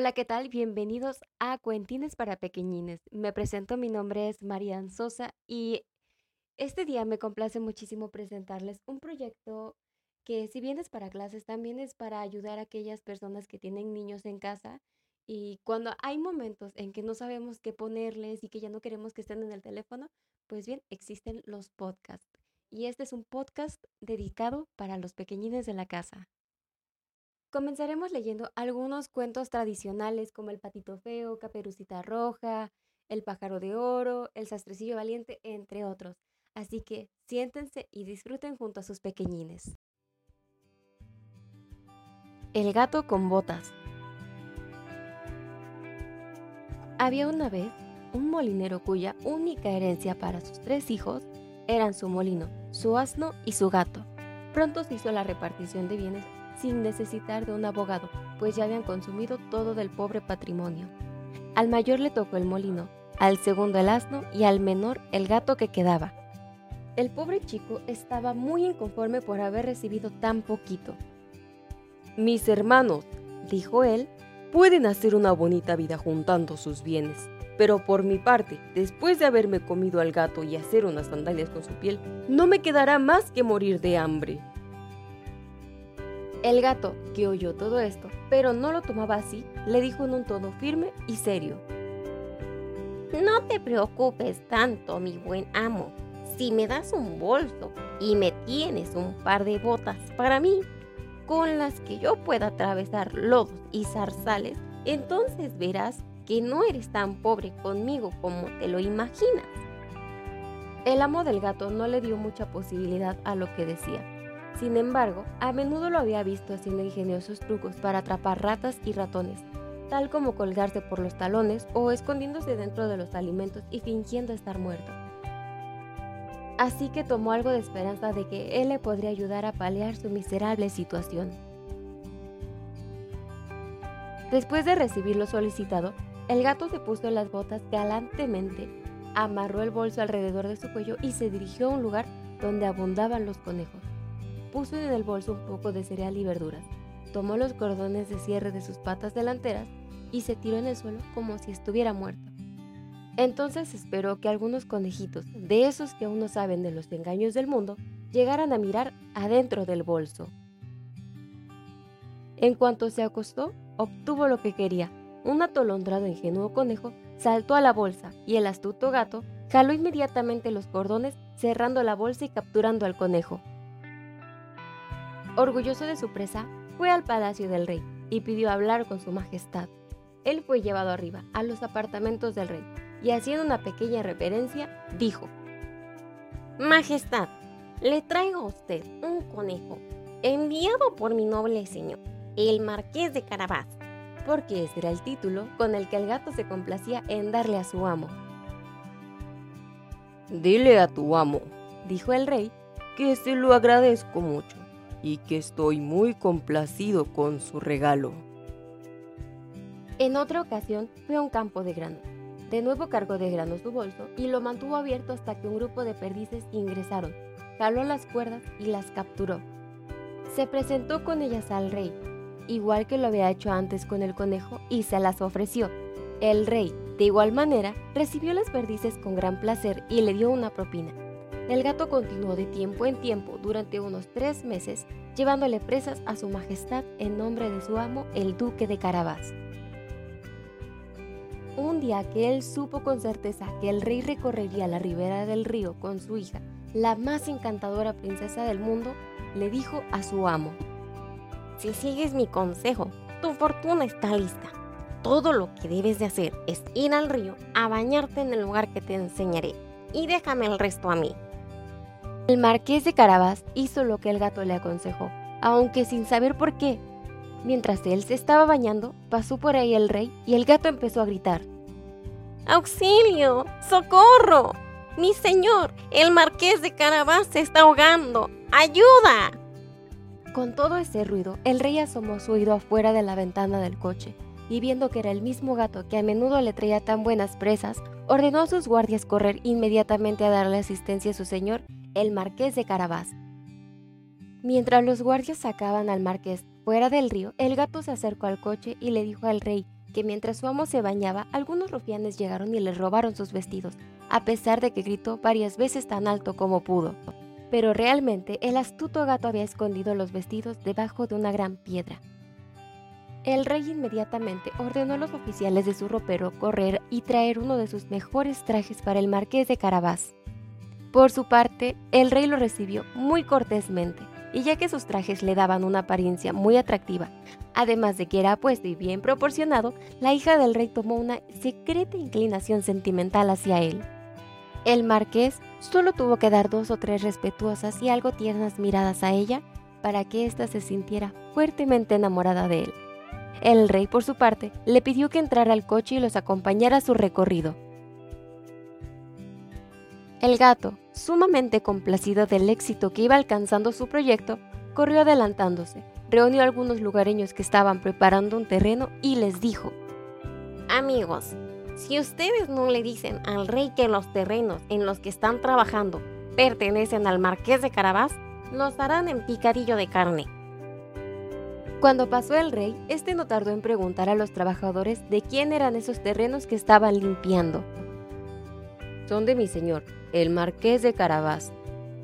Hola, ¿qué tal? Bienvenidos a Cuentines para Pequeñines. Me presento, mi nombre es Marian Sosa y este día me complace muchísimo presentarles un proyecto que si bien es para clases, también es para ayudar a aquellas personas que tienen niños en casa y cuando hay momentos en que no sabemos qué ponerles y que ya no queremos que estén en el teléfono, pues bien, existen los podcasts. Y este es un podcast dedicado para los pequeñines de la casa. Comenzaremos leyendo algunos cuentos tradicionales como El patito feo, Caperucita roja, El pájaro de oro, El sastrecillo valiente, entre otros. Así que siéntense y disfruten junto a sus pequeñines. El gato con botas. Había una vez un molinero cuya única herencia para sus tres hijos eran su molino, su asno y su gato. Pronto se hizo la repartición de bienes sin necesitar de un abogado, pues ya habían consumido todo del pobre patrimonio. Al mayor le tocó el molino, al segundo el asno y al menor el gato que quedaba. El pobre chico estaba muy inconforme por haber recibido tan poquito. Mis hermanos, dijo él, pueden hacer una bonita vida juntando sus bienes, pero por mi parte, después de haberme comido al gato y hacer unas sandalias con su piel, no me quedará más que morir de hambre. El gato, que oyó todo esto, pero no lo tomaba así, le dijo en un tono firme y serio. No te preocupes tanto, mi buen amo. Si me das un bolso y me tienes un par de botas para mí, con las que yo pueda atravesar lodos y zarzales, entonces verás que no eres tan pobre conmigo como te lo imaginas. El amo del gato no le dio mucha posibilidad a lo que decía sin embargo, a menudo lo había visto haciendo ingeniosos trucos para atrapar ratas y ratones, tal como colgarse por los talones o escondiéndose dentro de los alimentos y fingiendo estar muerto. Así que tomó algo de esperanza de que él le podría ayudar a paliar su miserable situación. Después de recibir lo solicitado, el gato se puso las botas galantemente, amarró el bolso alrededor de su cuello y se dirigió a un lugar donde abundaban los conejos puso en el bolso un poco de cereal y verduras, tomó los cordones de cierre de sus patas delanteras y se tiró en el suelo como si estuviera muerto. Entonces esperó que algunos conejitos, de esos que aún no saben de los engaños del mundo, llegaran a mirar adentro del bolso. En cuanto se acostó, obtuvo lo que quería. Un atolondrado ingenuo conejo saltó a la bolsa y el astuto gato jaló inmediatamente los cordones, cerrando la bolsa y capturando al conejo. Orgulloso de su presa, fue al palacio del rey y pidió hablar con su majestad. Él fue llevado arriba, a los apartamentos del rey, y haciendo una pequeña reverencia, dijo, Majestad, le traigo a usted un conejo, enviado por mi noble señor, el marqués de Carabás, porque ese era el título con el que el gato se complacía en darle a su amo. Dile a tu amo, dijo el rey, que se lo agradezco mucho y que estoy muy complacido con su regalo. En otra ocasión fue a un campo de grano. De nuevo cargó de grano su bolso y lo mantuvo abierto hasta que un grupo de perdices ingresaron. Jaló las cuerdas y las capturó. Se presentó con ellas al rey, igual que lo había hecho antes con el conejo, y se las ofreció. El rey, de igual manera, recibió las perdices con gran placer y le dio una propina. El gato continuó de tiempo en tiempo durante unos tres meses, llevándole presas a su majestad en nombre de su amo, el duque de Carabás. Un día que él supo con certeza que el rey recorrería la ribera del río con su hija, la más encantadora princesa del mundo, le dijo a su amo, Si sigues mi consejo, tu fortuna está lista. Todo lo que debes de hacer es ir al río a bañarte en el lugar que te enseñaré y déjame el resto a mí. El marqués de Carabás hizo lo que el gato le aconsejó, aunque sin saber por qué. Mientras él se estaba bañando, pasó por ahí el rey y el gato empezó a gritar. ¡Auxilio! ¡Socorro! Mi señor, el marqués de Carabás se está ahogando. ¡Ayuda! Con todo ese ruido, el rey asomó su oído afuera de la ventana del coche y viendo que era el mismo gato que a menudo le traía tan buenas presas, ordenó a sus guardias correr inmediatamente a darle asistencia a su señor el marqués de Carabás. Mientras los guardias sacaban al marqués fuera del río, el gato se acercó al coche y le dijo al rey que mientras su amo se bañaba, algunos rufianes llegaron y le robaron sus vestidos, a pesar de que gritó varias veces tan alto como pudo. Pero realmente el astuto gato había escondido los vestidos debajo de una gran piedra. El rey inmediatamente ordenó a los oficiales de su ropero correr y traer uno de sus mejores trajes para el marqués de Carabás. Por su parte, el rey lo recibió muy cortésmente, y ya que sus trajes le daban una apariencia muy atractiva, además de que era apuesto y bien proporcionado, la hija del rey tomó una secreta inclinación sentimental hacia él. El marqués solo tuvo que dar dos o tres respetuosas y algo tiernas miradas a ella para que ésta se sintiera fuertemente enamorada de él. El rey, por su parte, le pidió que entrara al coche y los acompañara a su recorrido. El gato, sumamente complacido del éxito que iba alcanzando su proyecto, corrió adelantándose, reunió a algunos lugareños que estaban preparando un terreno y les dijo, Amigos, si ustedes no le dicen al rey que los terrenos en los que están trabajando pertenecen al marqués de Carabás, los harán en picadillo de carne. Cuando pasó el rey, este no tardó en preguntar a los trabajadores de quién eran esos terrenos que estaban limpiando. Son de mi señor, el marqués de Carabás,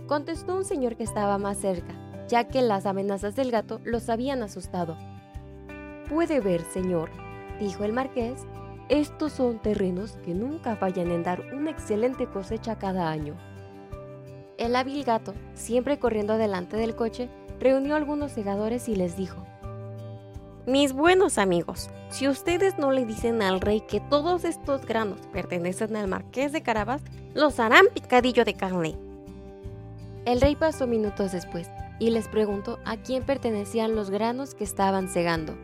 contestó un señor que estaba más cerca, ya que las amenazas del gato los habían asustado. Puede ver, señor, dijo el marqués, estos son terrenos que nunca fallan en dar una excelente cosecha cada año. El hábil gato, siempre corriendo delante del coche, reunió a algunos segadores y les dijo, mis buenos amigos, si ustedes no le dicen al rey que todos estos granos pertenecen al marqués de Carabas, los harán picadillo de carne. El rey pasó minutos después y les preguntó a quién pertenecían los granos que estaban cegando.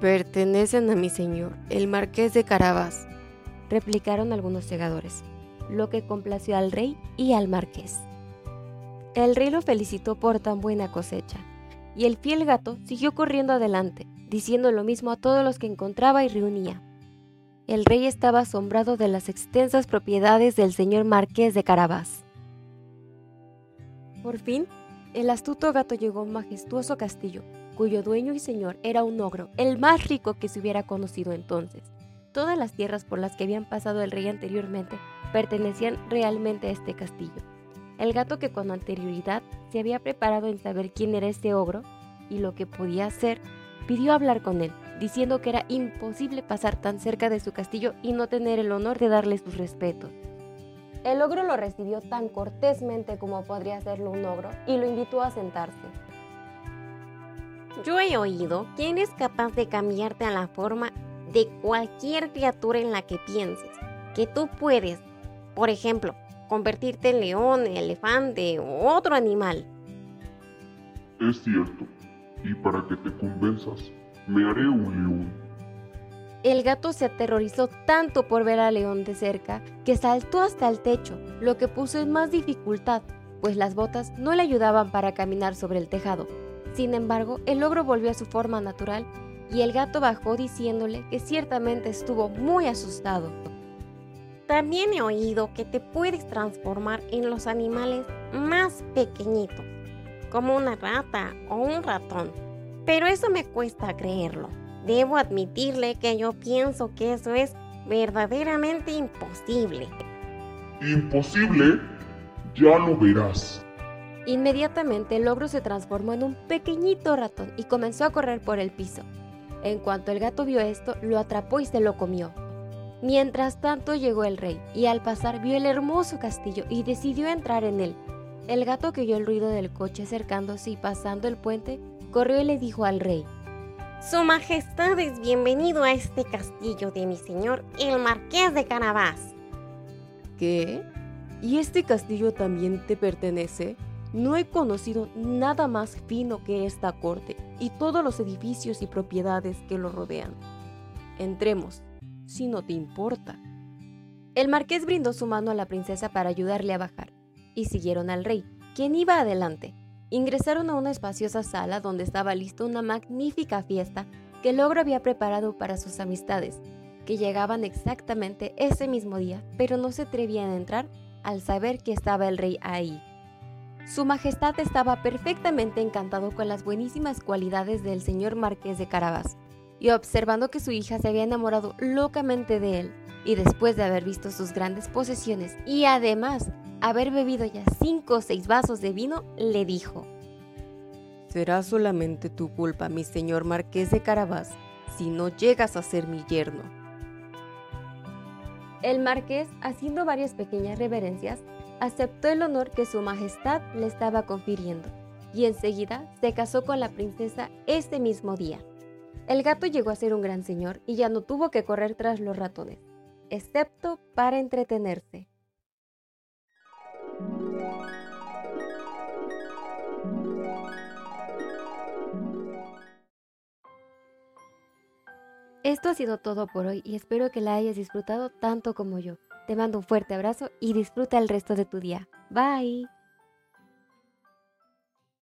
Pertenecen a mi señor, el marqués de Carabas, replicaron algunos segadores, lo que complació al rey y al marqués. El rey lo felicitó por tan buena cosecha y el fiel gato siguió corriendo adelante, diciendo lo mismo a todos los que encontraba y reunía. El rey estaba asombrado de las extensas propiedades del señor marqués de Carabás. Por fin, el astuto gato llegó a un majestuoso castillo, cuyo dueño y señor era un ogro, el más rico que se hubiera conocido entonces. Todas las tierras por las que habían pasado el rey anteriormente pertenecían realmente a este castillo. El gato que con anterioridad se había preparado en saber quién era este ogro y lo que podía hacer, pidió hablar con él, diciendo que era imposible pasar tan cerca de su castillo y no tener el honor de darle sus respetos. El ogro lo recibió tan cortésmente como podría hacerlo un ogro y lo invitó a sentarse. Yo he oído que eres capaz de cambiarte a la forma de cualquier criatura en la que pienses, que tú puedes, por ejemplo, convertirte en león, elefante o otro animal. Es cierto, y para que te convenzas, me haré un león. El gato se aterrorizó tanto por ver al león de cerca que saltó hasta el techo, lo que puso en más dificultad, pues las botas no le ayudaban para caminar sobre el tejado. Sin embargo, el ogro volvió a su forma natural y el gato bajó diciéndole que ciertamente estuvo muy asustado. También he oído que te puedes transformar en los animales más pequeñitos, como una rata o un ratón. Pero eso me cuesta creerlo. Debo admitirle que yo pienso que eso es verdaderamente imposible. ¿Imposible? Ya lo verás. Inmediatamente el ogro se transformó en un pequeñito ratón y comenzó a correr por el piso. En cuanto el gato vio esto, lo atrapó y se lo comió. Mientras tanto llegó el rey, y al pasar vio el hermoso castillo y decidió entrar en él. El gato que oyó el ruido del coche acercándose y pasando el puente, corrió y le dijo al rey, Su Majestad es bienvenido a este castillo de mi señor, el Marqués de Carabás. ¿Qué? ¿Y este castillo también te pertenece? No he conocido nada más fino que esta corte y todos los edificios y propiedades que lo rodean. Entremos, si no te importa. El marqués brindó su mano a la princesa para ayudarle a bajar, y siguieron al rey, quien iba adelante. Ingresaron a una espaciosa sala donde estaba lista una magnífica fiesta que el ogro había preparado para sus amistades, que llegaban exactamente ese mismo día, pero no se atrevían a entrar al saber que estaba el rey ahí. Su Majestad estaba perfectamente encantado con las buenísimas cualidades del señor Marqués de Carabas, y observando que su hija se había enamorado locamente de él, y después de haber visto sus grandes posesiones y además haber bebido ya cinco o seis vasos de vino, le dijo, Será solamente tu culpa, mi señor marqués de Carabás, si no llegas a ser mi yerno. El marqués, haciendo varias pequeñas reverencias, aceptó el honor que su majestad le estaba confiriendo y enseguida se casó con la princesa ese mismo día. El gato llegó a ser un gran señor y ya no tuvo que correr tras los ratones, excepto para entretenerse. Esto ha sido todo por hoy y espero que la hayas disfrutado tanto como yo. Te mando un fuerte abrazo y disfruta el resto de tu día. Bye.